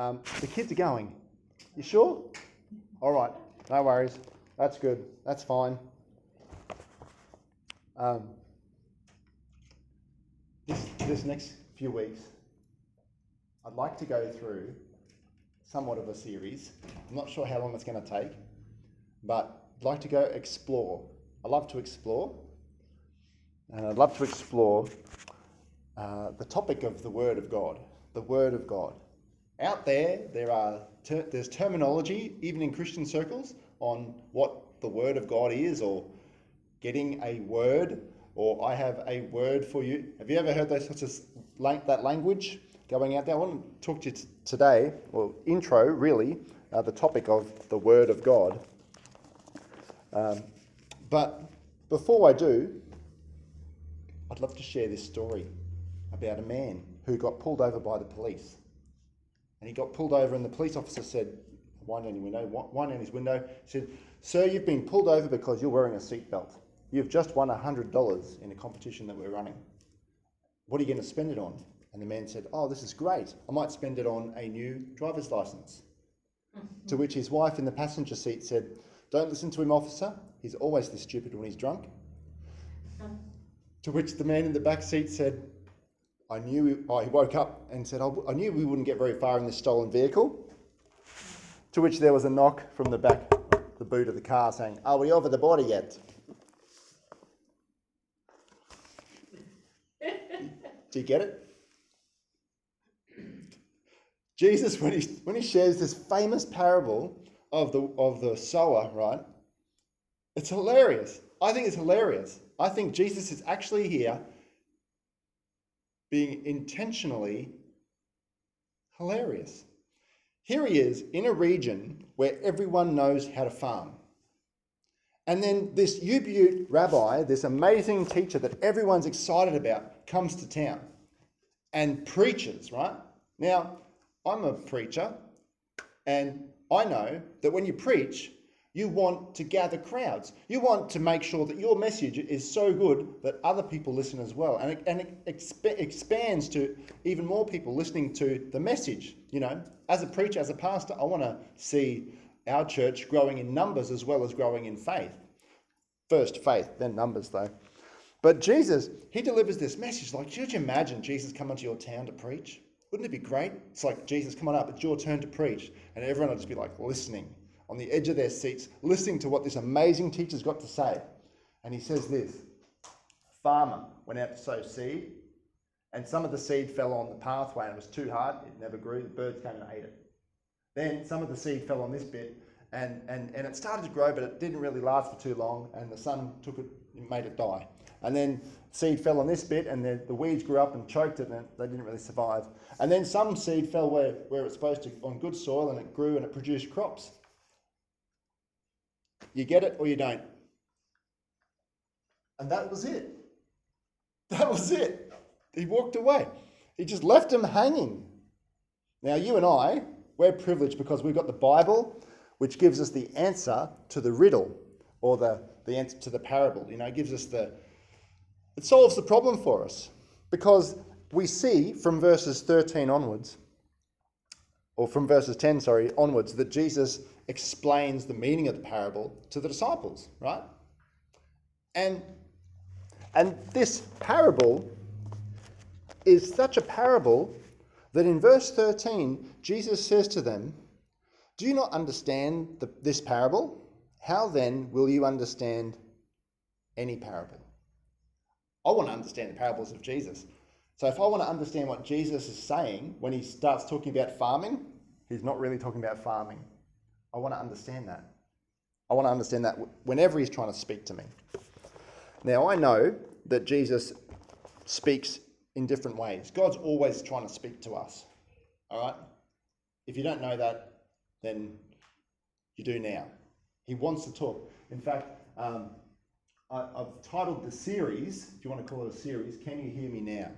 Um, the kids are going. You sure? All right, no worries. That's good. That's fine. Um, this, this next few weeks, I'd like to go through somewhat of a series. I'm not sure how long it's going to take, but I'd like to go explore. I love to explore, and I'd love to explore uh, the topic of the Word of God. The Word of God. Out there, there are ter- there's terminology, even in Christian circles, on what the Word of God is, or getting a word, or I have a word for you. Have you ever heard those sorts of lang- that language going out there? I want to talk to you t- today, well, intro really, uh, the topic of the Word of God. Um, but before I do, I'd love to share this story about a man who got pulled over by the police. And he got pulled over, and the police officer said, "Wind down your window, wind down his window." Said, "Sir, you've been pulled over because you're wearing a seatbelt. You've just won hundred dollars in a competition that we're running. What are you going to spend it on?" And the man said, "Oh, this is great. I might spend it on a new driver's license." Mm-hmm. To which his wife in the passenger seat said, "Don't listen to him, officer. He's always this stupid when he's drunk." Mm-hmm. To which the man in the back seat said, I knew, oh, he woke up and said, "I- I knew we wouldn't get very far in this stolen vehicle. To which there was a knock from the back, the boot of the car saying, Are we over the border yet? Do you get it? Jesus, when he, when he shares this famous parable of the, of the sower, right? It's hilarious. I think it's hilarious. I think Jesus is actually here being intentionally hilarious. Here he is in a region where everyone knows how to farm. And then this Ute rabbi, this amazing teacher that everyone's excited about, comes to town and preaches, right? Now, I'm a preacher, and I know that when you preach, you want to gather crowds. You want to make sure that your message is so good that other people listen as well. And it, and it exp- expands to even more people listening to the message. You know, as a preacher, as a pastor, I want to see our church growing in numbers as well as growing in faith. First faith, then numbers, though. But Jesus, he delivers this message. Like, should you imagine Jesus coming to your town to preach? Wouldn't it be great? It's like, Jesus, come on up, it's your turn to preach. And everyone will just be like listening on the edge of their seats, listening to what this amazing teacher's got to say. And he says this A Farmer went out to sow seed, and some of the seed fell on the pathway and it was too hard, it never grew, the birds came and ate it. Then some of the seed fell on this bit, and, and, and it started to grow, but it didn't really last for too long, and the sun took it, made it die. And then seed fell on this bit, and the, the weeds grew up and choked it, and they didn't really survive. And then some seed fell where, where it's supposed to, on good soil, and it grew and it produced crops. You get it or you don't. And that was it. That was it. He walked away. He just left him hanging. Now, you and I, we're privileged because we've got the Bible, which gives us the answer to the riddle or the, the answer to the parable. You know, it gives us the, it solves the problem for us because we see from verses 13 onwards, or from verses 10, sorry, onwards, that Jesus explains the meaning of the parable to the disciples, right? And, and this parable is such a parable that in verse 13, Jesus says to them, Do you not understand the, this parable? How then will you understand any parable? I want to understand the parables of Jesus. So if I want to understand what Jesus is saying when he starts talking about farming, he's not really talking about farming. I want to understand that. I want to understand that whenever he's trying to speak to me. Now, I know that Jesus speaks in different ways. God's always trying to speak to us. All right? If you don't know that, then you do now. He wants to talk. In fact, um, I, I've titled the series, if you want to call it a series, Can You Hear Me Now?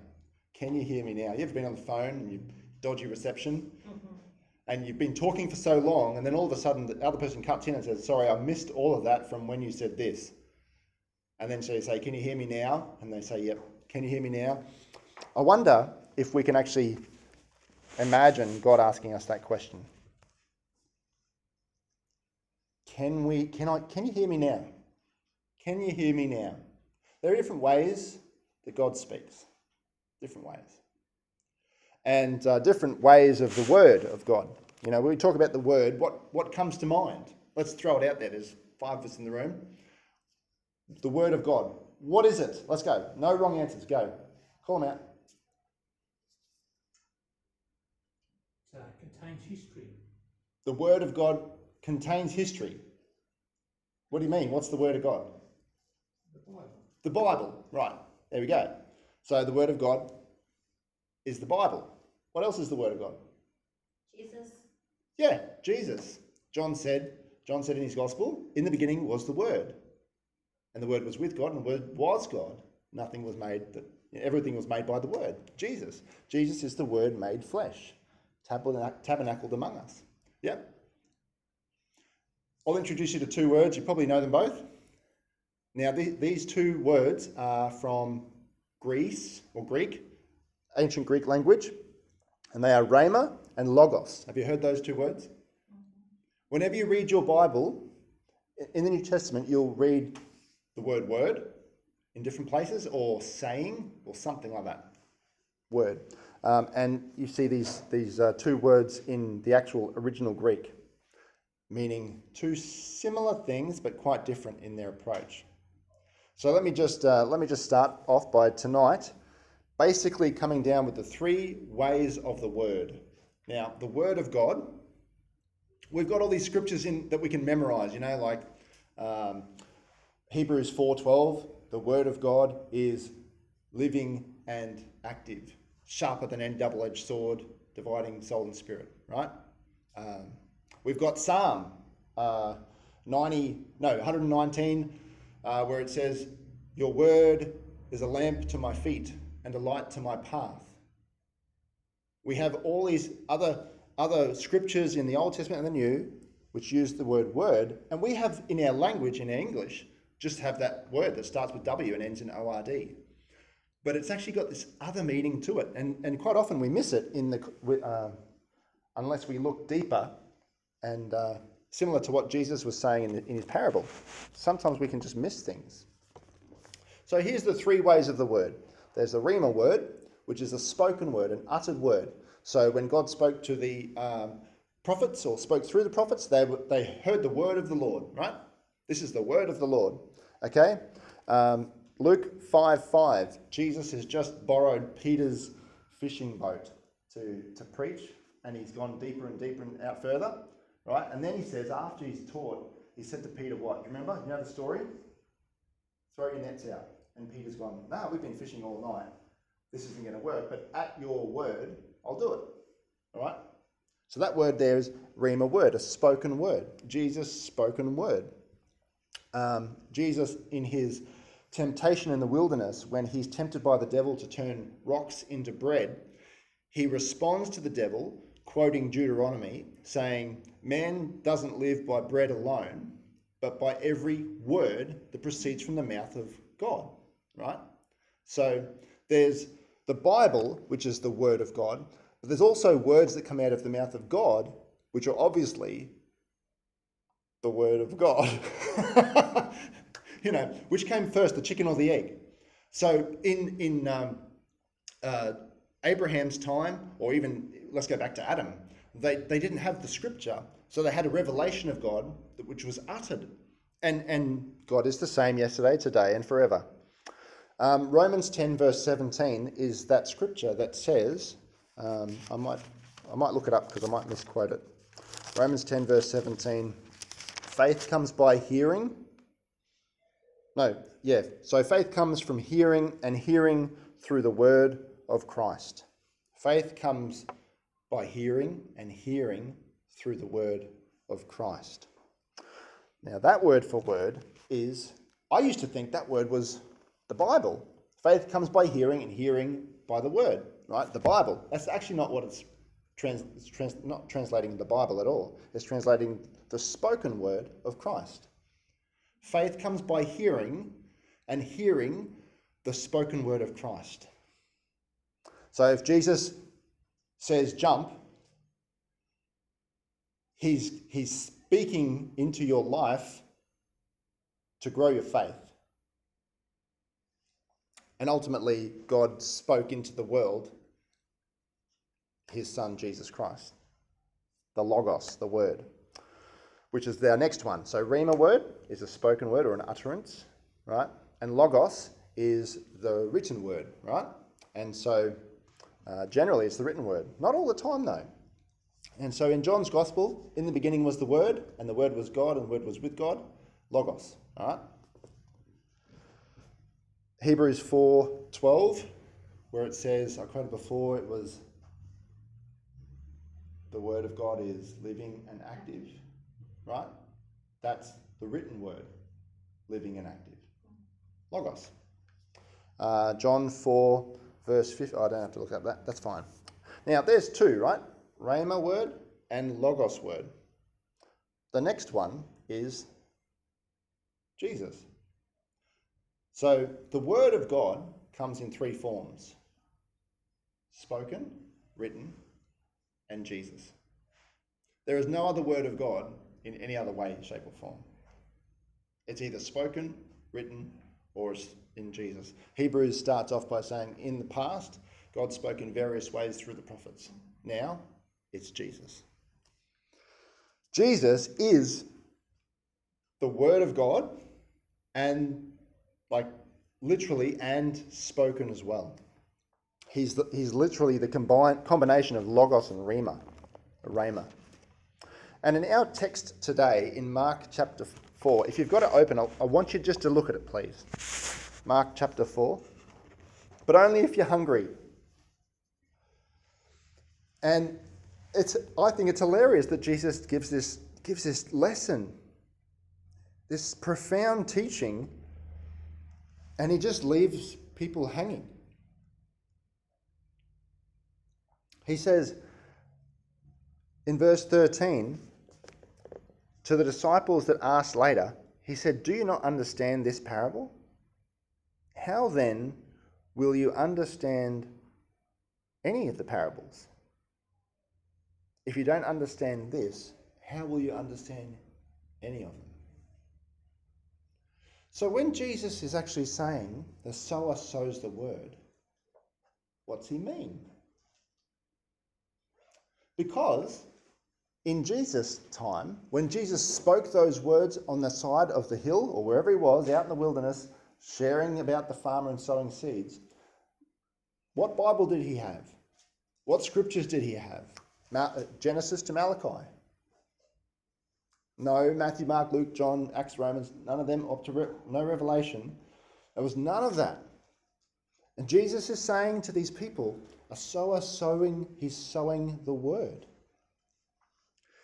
Can you hear me now? You ever been on the phone and you dodgy reception? And you've been talking for so long, and then all of a sudden the other person cuts in and says, Sorry, I missed all of that from when you said this. And then so you say, Can you hear me now? And they say, Yep, can you hear me now? I wonder if we can actually imagine God asking us that question. Can we can I can you hear me now? Can you hear me now? There are different ways that God speaks. Different ways. And uh, different ways of the word of God. You know, when we talk about the word, what, what comes to mind? Let's throw it out there. There's five of us in the room. The word of God. What is it? Let's go. No wrong answers. Go. Call them out. It uh, contains history. The word of God contains history. What do you mean? What's the word of God? The Bible. The Bible. Right. There we go. So the word of God is the Bible. What else is the word of God? Jesus. Yeah, Jesus. John said, John said in his gospel, in the beginning was the word. And the word was with God, and the word was God. Nothing was made that everything was made by the word. Jesus. Jesus is the word made flesh, tabernacled among us. Yeah. I'll introduce you to two words. You probably know them both. Now, these two words are from Greece or Greek, ancient Greek language, and they are rhema and logos. Have you heard those two words? Whenever you read your Bible, in the New Testament, you'll read the word word in different places, or saying, or something like that. Word. Um, and you see these, these uh, two words in the actual original Greek, meaning two similar things but quite different in their approach. So let me just uh, let me just start off by tonight, basically coming down with the three ways of the word. Now, the word of God we've got all these scriptures in that we can memorize. You know, like um, Hebrews four twelve. The word of God is living and active, sharper than any double edged sword, dividing soul and spirit. Right. Um, we've got Psalm uh, ninety no one hundred nineteen, uh, where it says, "Your word is a lamp to my feet and a light to my path." We have all these other other scriptures in the Old Testament and the New which use the word word, and we have in our language, in our English, just have that word that starts with W and ends in ORD. But it's actually got this other meaning to it, and, and quite often we miss it in the uh, unless we look deeper, and uh, similar to what Jesus was saying in, the, in his parable. Sometimes we can just miss things. So here's the three ways of the word. There's the Rhema word, which is a spoken word, an uttered word. So when God spoke to the um, prophets or spoke through the prophets, they, they heard the word of the Lord, right? This is the word of the Lord. Okay? Um, Luke 5 5, Jesus has just borrowed Peter's fishing boat to, to preach, and he's gone deeper and deeper and out further, right? And then he says, after he's taught, he said to Peter, What? You remember? You know the story? Throw your nets out. And Peter's gone, No, we've been fishing all night. This isn't going to work, but at your word, I'll do it. All right? So that word there is rhema word, a spoken word. Jesus' spoken word. Um, Jesus, in his temptation in the wilderness, when he's tempted by the devil to turn rocks into bread, he responds to the devil, quoting Deuteronomy, saying, Man doesn't live by bread alone, but by every word that proceeds from the mouth of God. Right? So there's the Bible, which is the Word of God, but there's also words that come out of the mouth of God, which are obviously the Word of God. you know, which came first, the chicken or the egg? So in in um, uh, Abraham's time, or even let's go back to Adam, they, they didn't have the scripture, so they had a revelation of God which was uttered. And, and God is the same yesterday, today, and forever. Um, Romans 10, verse 17, is that scripture that says, um, I, might, I might look it up because I might misquote it. Romans 10, verse 17, faith comes by hearing. No, yeah. So faith comes from hearing, and hearing through the word of Christ. Faith comes by hearing, and hearing through the word of Christ. Now, that word for word is, I used to think that word was the Bible. Faith comes by hearing, and hearing by the word, right? The Bible. That's actually not what it's, trans, it's trans, not translating the Bible at all. It's translating the spoken word of Christ. Faith comes by hearing, and hearing the spoken word of Christ. So if Jesus says jump, he's, he's speaking into your life to grow your faith. And ultimately, God spoke into the world his son, Jesus Christ. The Logos, the word, which is our next one. So, Rhema word is a spoken word or an utterance, right? And Logos is the written word, right? And so, uh, generally, it's the written word. Not all the time, though. And so, in John's Gospel, in the beginning was the Word, and the Word was God, and the Word was with God. Logos, all right? Hebrews 4:12, where it says, I quoted before, it was the word of God is living and active, right? That's the written word, living and active. Logos. Uh, John 4, verse 5. Oh, I don't have to look up that. That's fine. Now, there's two, right? Rhema word and Logos word. The next one is Jesus. So the word of God comes in three forms spoken, written, and Jesus. There is no other word of God in any other way, shape, or form. It's either spoken, written, or in Jesus. Hebrews starts off by saying, In the past, God spoke in various ways through the prophets. Now, it's Jesus. Jesus is the Word of God and, like, literally and spoken as well. He's, the, he's literally the combine, combination of Logos and Rhema, Rhema. And in our text today, in Mark chapter 4, if you've got it open, I want you just to look at it, please. Mark chapter 4. But only if you're hungry. And it's, I think it's hilarious that Jesus gives this, gives this lesson, this profound teaching, and he just leaves people hanging. He says in verse 13 to the disciples that asked later, he said, Do you not understand this parable? How then will you understand any of the parables? If you don't understand this, how will you understand any of them? So when Jesus is actually saying the sower sows the word, what's he mean? Because in Jesus' time, when Jesus spoke those words on the side of the hill or wherever he was out in the wilderness, sharing about the farmer and sowing seeds, what Bible did he have? What scriptures did he have? Uh, Genesis to Malachi. No Matthew, Mark, Luke, John, Acts, Romans, none of them, to no Revelation. There was none of that. And Jesus is saying to these people, a sower sowing, he's sowing the word.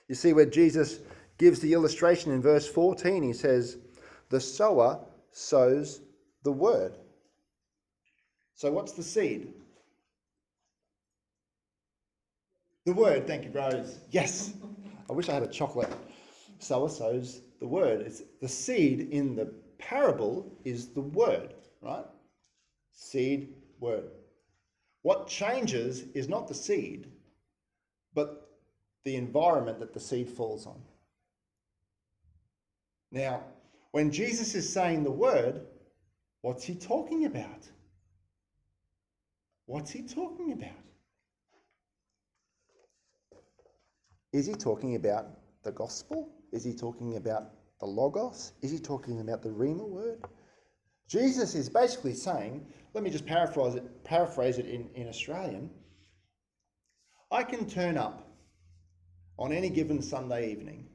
You see, where Jesus gives the illustration in verse 14, he says, The sower sows the word. So, what's the seed? The word. Thank you, bros. Yes. I wish I had a chocolate. Sower sows the word. It's the seed in the parable is the word, right? Seed, word. What changes is not the seed, but the environment that the seed falls on. Now, when Jesus is saying the word, what's he talking about? What's he talking about? Is he talking about the gospel? Is he talking about the logos? Is he talking about the Rhema word? Jesus is basically saying, let me just paraphrase it, paraphrase it in, in Australian. I can turn up on any given Sunday evening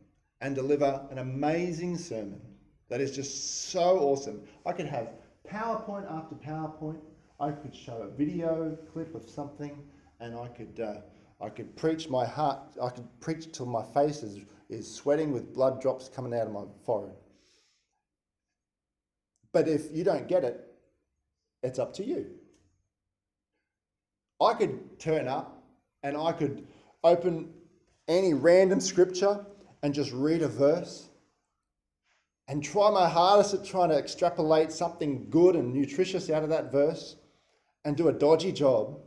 and deliver an amazing sermon that is just so awesome. I could have PowerPoint after PowerPoint. I could show a video clip of something, and I could uh, I could preach my heart. I could preach till my face is, is sweating with blood drops coming out of my forehead. But if you don't get it, it's up to you. I could turn up and I could open any random scripture and just read a verse and try my hardest at trying to extrapolate something good and nutritious out of that verse and do a dodgy job.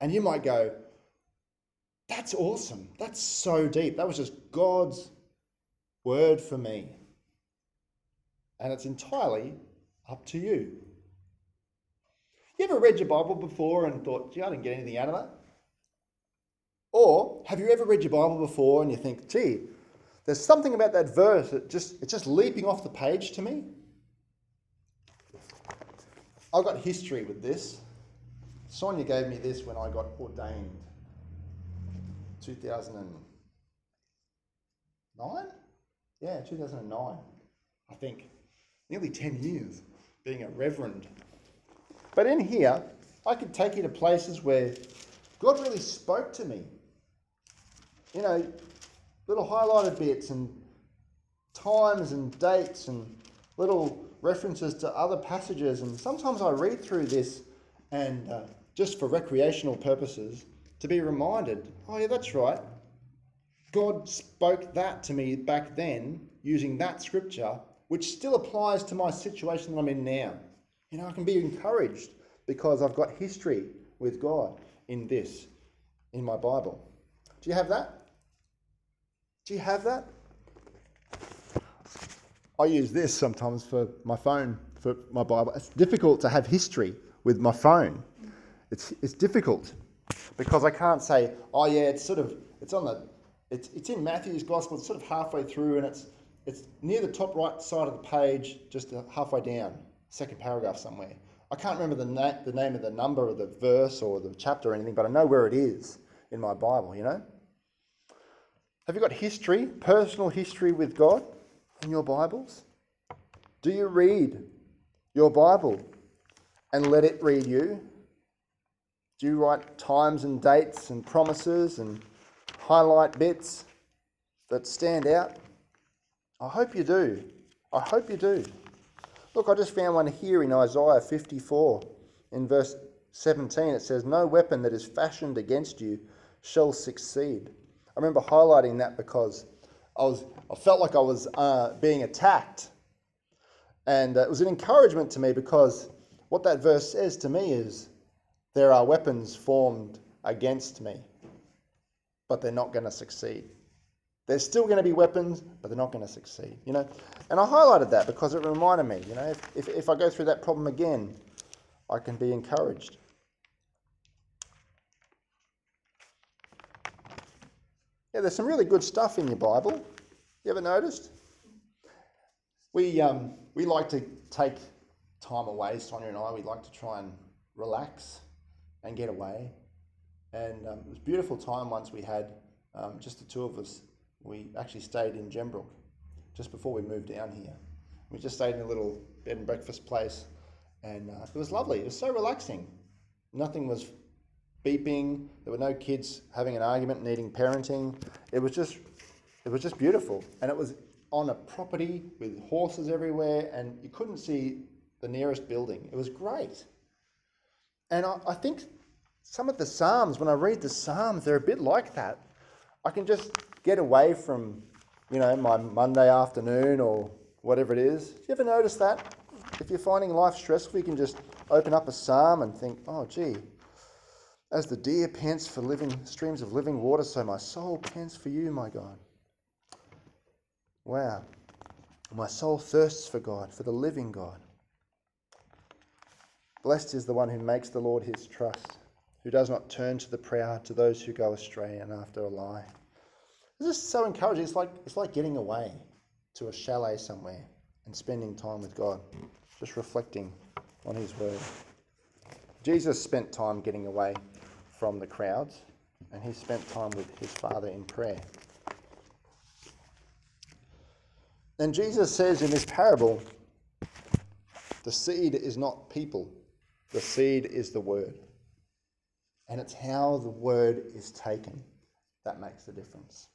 And you might go, that's awesome. That's so deep. That was just God's word for me. And it's entirely up to you. You ever read your Bible before and thought, gee, I didn't get anything out of that? Or have you ever read your Bible before and you think, gee, there's something about that verse that just it's just leaping off the page to me? I've got history with this. Sonia gave me this when I got ordained. 2009? Yeah, 2009. I think. Nearly 10 years being a reverend. But in here, I could take you to places where God really spoke to me. You know, little highlighted bits and times and dates and little references to other passages. And sometimes I read through this and uh, just for recreational purposes to be reminded oh, yeah, that's right. God spoke that to me back then using that scripture, which still applies to my situation that I'm in now. You know, I can be encouraged because I've got history with God in this, in my Bible. Do you have that? Do you have that? I use this sometimes for my phone, for my Bible. It's difficult to have history with my phone. It's, it's difficult because I can't say, oh yeah, it's sort of, it's on the, it's, it's in Matthew's Gospel, it's sort of halfway through and it's, it's near the top right side of the page, just halfway down, second paragraph somewhere. I can't remember the, na- the name of the number of the verse or the chapter or anything, but I know where it is in my Bible, you know? Have you got history, personal history with God in your Bibles? Do you read your Bible and let it read you? Do write times and dates and promises and highlight bits that stand out? I hope you do. I hope you do. Look, I just found one here in Isaiah 54 in verse 17. It says, No weapon that is fashioned against you shall succeed. I remember highlighting that because I, was, I felt like I was uh, being attacked. And uh, it was an encouragement to me because what that verse says to me is there are weapons formed against me, but they're not going to succeed. There's still going to be weapons, but they're not going to succeed, you know. And I highlighted that because it reminded me, you know, if, if, if I go through that problem again, I can be encouraged. Yeah, there's some really good stuff in your Bible. You ever noticed? We, um, we like to take time away, Sonia and I. We like to try and relax and get away. And um, it was a beautiful time once we had, um, just the two of us. We actually stayed in Gembrook just before we moved down here. We just stayed in a little bed and breakfast place, and uh, it was lovely. It was so relaxing. Nothing was beeping. There were no kids having an argument, needing parenting. It was just, it was just beautiful, and it was on a property with horses everywhere, and you couldn't see the nearest building. It was great. And I, I think some of the Psalms, when I read the Psalms, they're a bit like that. I can just get away from, you know, my Monday afternoon or whatever it is. Do you ever notice that? If you're finding life stressful, you can just open up a psalm and think, oh, gee, as the deer pants for living streams of living water, so my soul pants for you, my God. Wow. My soul thirsts for God, for the living God. Blessed is the one who makes the Lord his trust, who does not turn to the proud, to those who go astray and after a lie. This is so encouraging. It's like, it's like getting away to a chalet somewhere and spending time with God, just reflecting on his word. Jesus spent time getting away from the crowds, and he spent time with his Father in prayer. And Jesus says in this parable, the seed is not people, the seed is the word. And it's how the word is taken that makes the difference.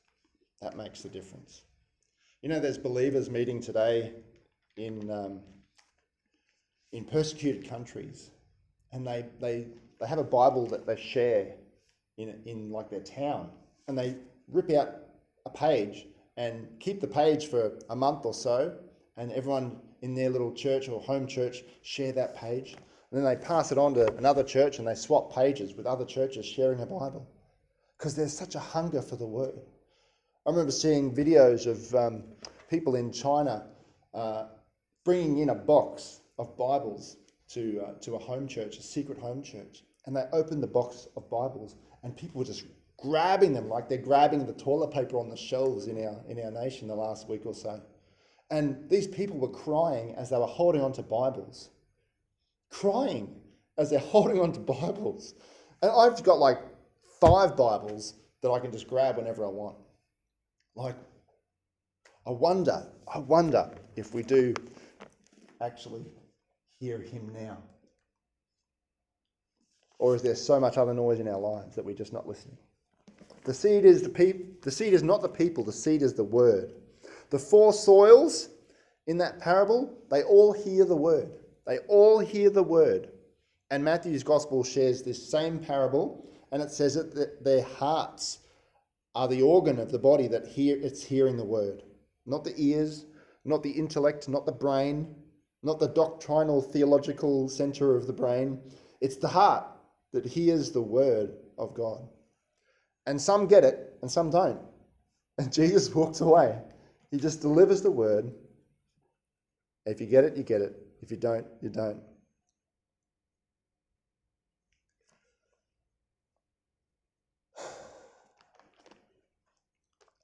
That makes the difference. You know, there's believers meeting today in, um, in persecuted countries, and they, they, they have a Bible that they share in, in like their town, and they rip out a page and keep the page for a month or so, and everyone in their little church or home church share that page. And then they pass it on to another church and they swap pages with other churches sharing a Bible because there's such a hunger for the word. I remember seeing videos of um, people in China uh, bringing in a box of Bibles to, uh, to a home church, a secret home church. And they opened the box of Bibles and people were just grabbing them like they're grabbing the toilet paper on the shelves in our, in our nation the last week or so. And these people were crying as they were holding on to Bibles. Crying as they're holding on to Bibles. And I've got like five Bibles that I can just grab whenever I want. Like, I wonder, I wonder if we do actually hear him now. Or is there so much other noise in our lives that we're just not listening? The seed is the peop- the seed is not the people, the seed is the word. The four soils in that parable, they all hear the word. They all hear the word. And Matthew's gospel shares this same parable, and it says that their hearts are the organ of the body that hear it's hearing the word. Not the ears, not the intellect, not the brain, not the doctrinal theological center of the brain. It's the heart that hears the word of God. And some get it and some don't. And Jesus walks away. He just delivers the word. If you get it, you get it. If you don't, you don't.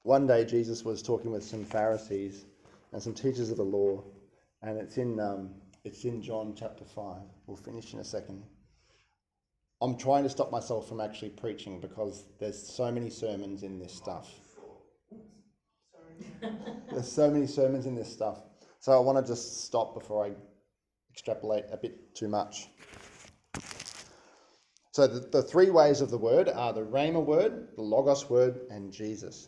One day, Jesus was talking with some Pharisees and some teachers of the law, and it's in, um, it's in John chapter 5. We'll finish in a second. I'm trying to stop myself from actually preaching because there's so many sermons in this stuff. there's so many sermons in this stuff. So I want to just stop before I extrapolate a bit too much. So the, the three ways of the word are the Rhema word, the Logos word, and Jesus.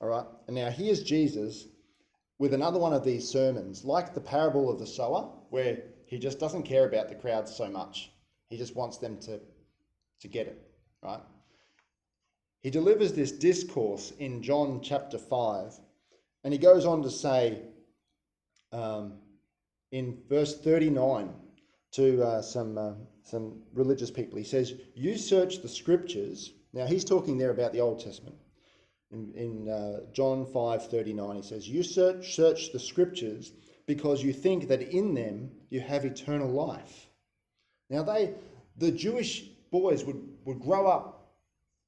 All right. And now here's Jesus with another one of these sermons, like the parable of the sower, where he just doesn't care about the crowds so much. He just wants them to, to get it, right? He delivers this discourse in John chapter 5, and he goes on to say um, in verse 39 to uh, some, uh, some religious people, he says, You search the scriptures. Now, he's talking there about the Old Testament. In, in uh, John 5:39 he says, "You search search the scriptures because you think that in them you have eternal life." Now they the Jewish boys would, would grow up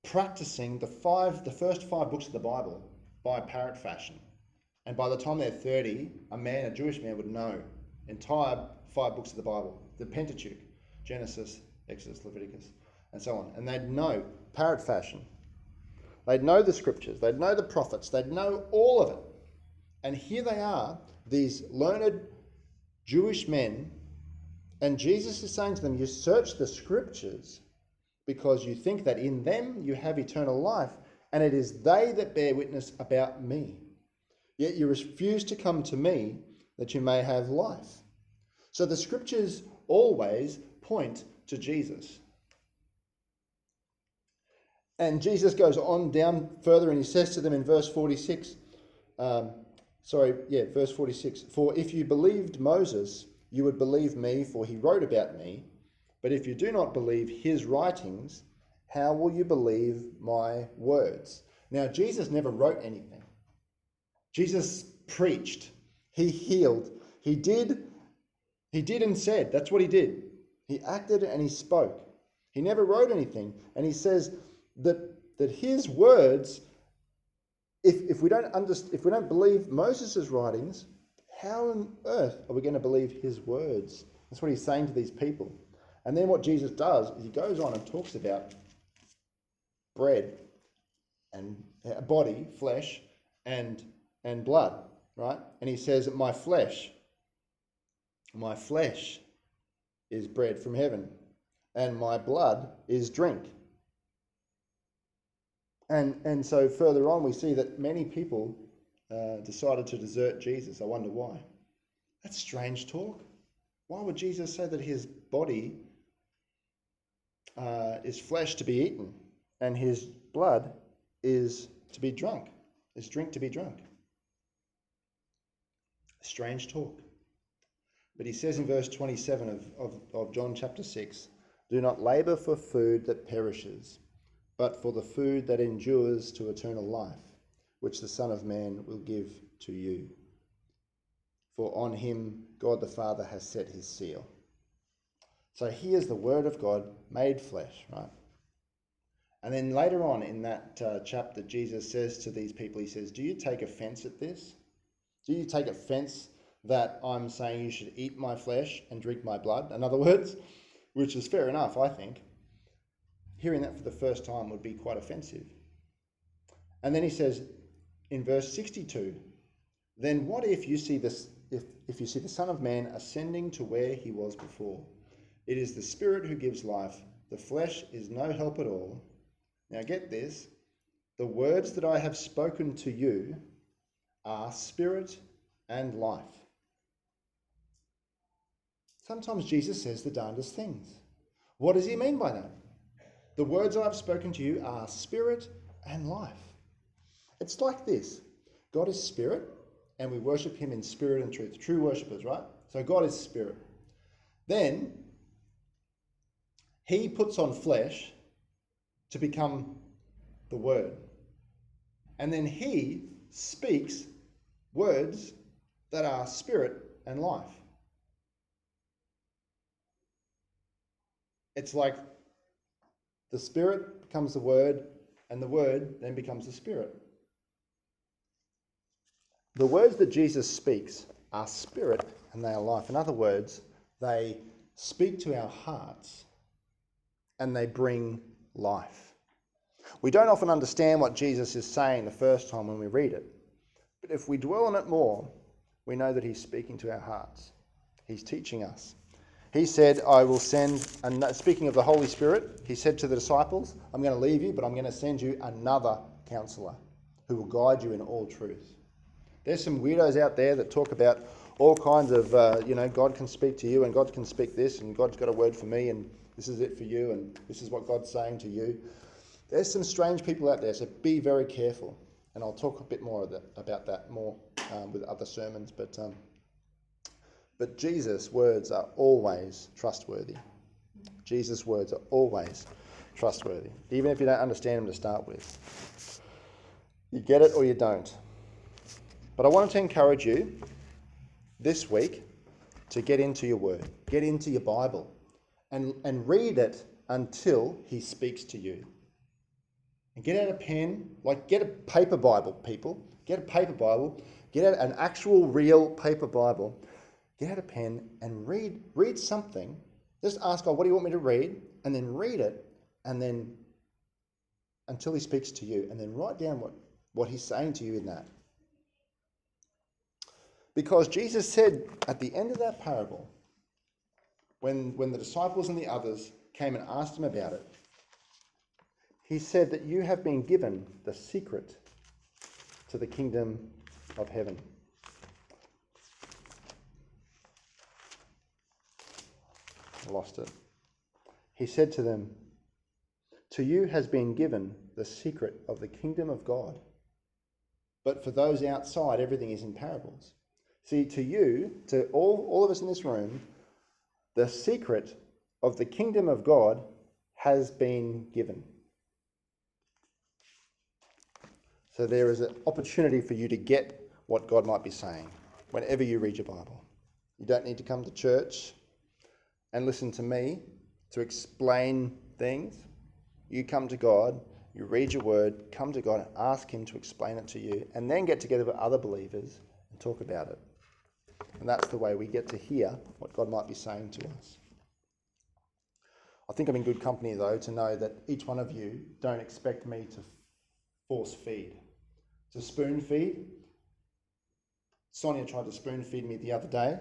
practicing the five the first five books of the Bible by parrot fashion. And by the time they're 30, a man, a Jewish man, would know entire five books of the Bible, the Pentateuch, Genesis, Exodus, Leviticus, and so on. And they'd know parrot fashion. They'd know the scriptures, they'd know the prophets, they'd know all of it. And here they are, these learned Jewish men, and Jesus is saying to them, You search the scriptures because you think that in them you have eternal life, and it is they that bear witness about me. Yet you refuse to come to me that you may have life. So the scriptures always point to Jesus. And Jesus goes on down further and he says to them in verse 46, um, sorry, yeah, verse 46 For if you believed Moses, you would believe me, for he wrote about me. But if you do not believe his writings, how will you believe my words? Now, Jesus never wrote anything. Jesus preached, he healed, he did, he did and said. That's what he did. He acted and he spoke. He never wrote anything. And he says, that, that his words, if, if, we don't underst- if we don't believe Moses' writings, how on earth are we going to believe his words? That's what he's saying to these people. And then what Jesus does is he goes on and talks about bread and body, flesh, and, and blood, right? And he says my flesh, my flesh is bread from heaven, and my blood is drink. And, and so further on, we see that many people uh, decided to desert Jesus. I wonder why. That's strange talk. Why would Jesus say that his body uh, is flesh to be eaten and his blood is to be drunk, is drink to be drunk? Strange talk. But he says in verse 27 of, of, of John chapter 6 Do not labour for food that perishes, but for the food that endures to eternal life, which the Son of Man will give to you. For on him God the Father has set his seal. So here's the Word of God made flesh, right? And then later on in that uh, chapter, Jesus says to these people, He says, Do you take offense at this? Do you take offense that I'm saying you should eat my flesh and drink my blood? In other words, which is fair enough, I think. Hearing that for the first time would be quite offensive. And then he says in verse 62, Then what if you see this if, if you see the Son of Man ascending to where he was before? It is the Spirit who gives life, the flesh is no help at all. Now get this the words that I have spoken to you are spirit and life. Sometimes Jesus says the darndest things. What does he mean by that? The words I have spoken to you are spirit and life. It's like this God is spirit, and we worship him in spirit and truth. True worshippers, right? So God is spirit. Then he puts on flesh to become the word. And then he speaks words that are spirit and life. It's like the spirit becomes the word, and the word then becomes the spirit. The words that Jesus speaks are spirit and they are life. In other words, they speak to our hearts and they bring life. We don't often understand what Jesus is saying the first time when we read it, but if we dwell on it more, we know that He's speaking to our hearts. He's teaching us. He said, I will send, and speaking of the Holy Spirit, He said to the disciples, I'm going to leave you, but I'm going to send you another counselor who will guide you in all truth. There's some weirdos out there that talk about all kinds of, uh, you know, God can speak to you and God can speak this and God's got a word for me and this is it for you and this is what God's saying to you. There's some strange people out there, so be very careful. And I'll talk a bit more about that more um, with other sermons. But, um, but Jesus' words are always trustworthy. Jesus' words are always trustworthy, even if you don't understand them to start with. You get it or you don't. But I wanted to encourage you this week to get into your word, get into your Bible, and, and read it until He speaks to you. And get out a pen, like get a paper Bible, people. Get a paper Bible, get out an actual real paper Bible, get out a pen and read read something. Just ask God, what do you want me to read? And then read it, and then until He speaks to you, and then write down what, what He's saying to you in that. Because Jesus said at the end of that parable, when, when the disciples and the others came and asked him about it, he said that you have been given the secret to the kingdom of heaven. I lost it. He said to them, To you has been given the secret of the kingdom of God. But for those outside, everything is in parables. See, to you, to all, all of us in this room, the secret of the kingdom of God has been given. So there is an opportunity for you to get what God might be saying whenever you read your Bible. You don't need to come to church and listen to me to explain things. You come to God, you read your word, come to God and ask Him to explain it to you, and then get together with other believers and talk about it. And that's the way we get to hear what God might be saying to us. I think I'm in good company, though, to know that each one of you don't expect me to force feed. To spoon feed. Sonia tried to spoon feed me the other day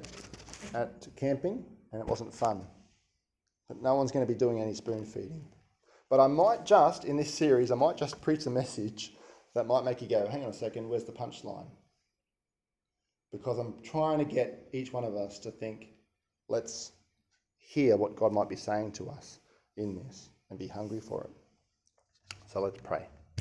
at camping, and it wasn't fun. But no one's going to be doing any spoon feeding. But I might just, in this series, I might just preach a message that might make you go, hang on a second, where's the punchline? because I'm trying to get each one of us to think, let's hear what God might be saying to us in this and be hungry for it. So let's pray.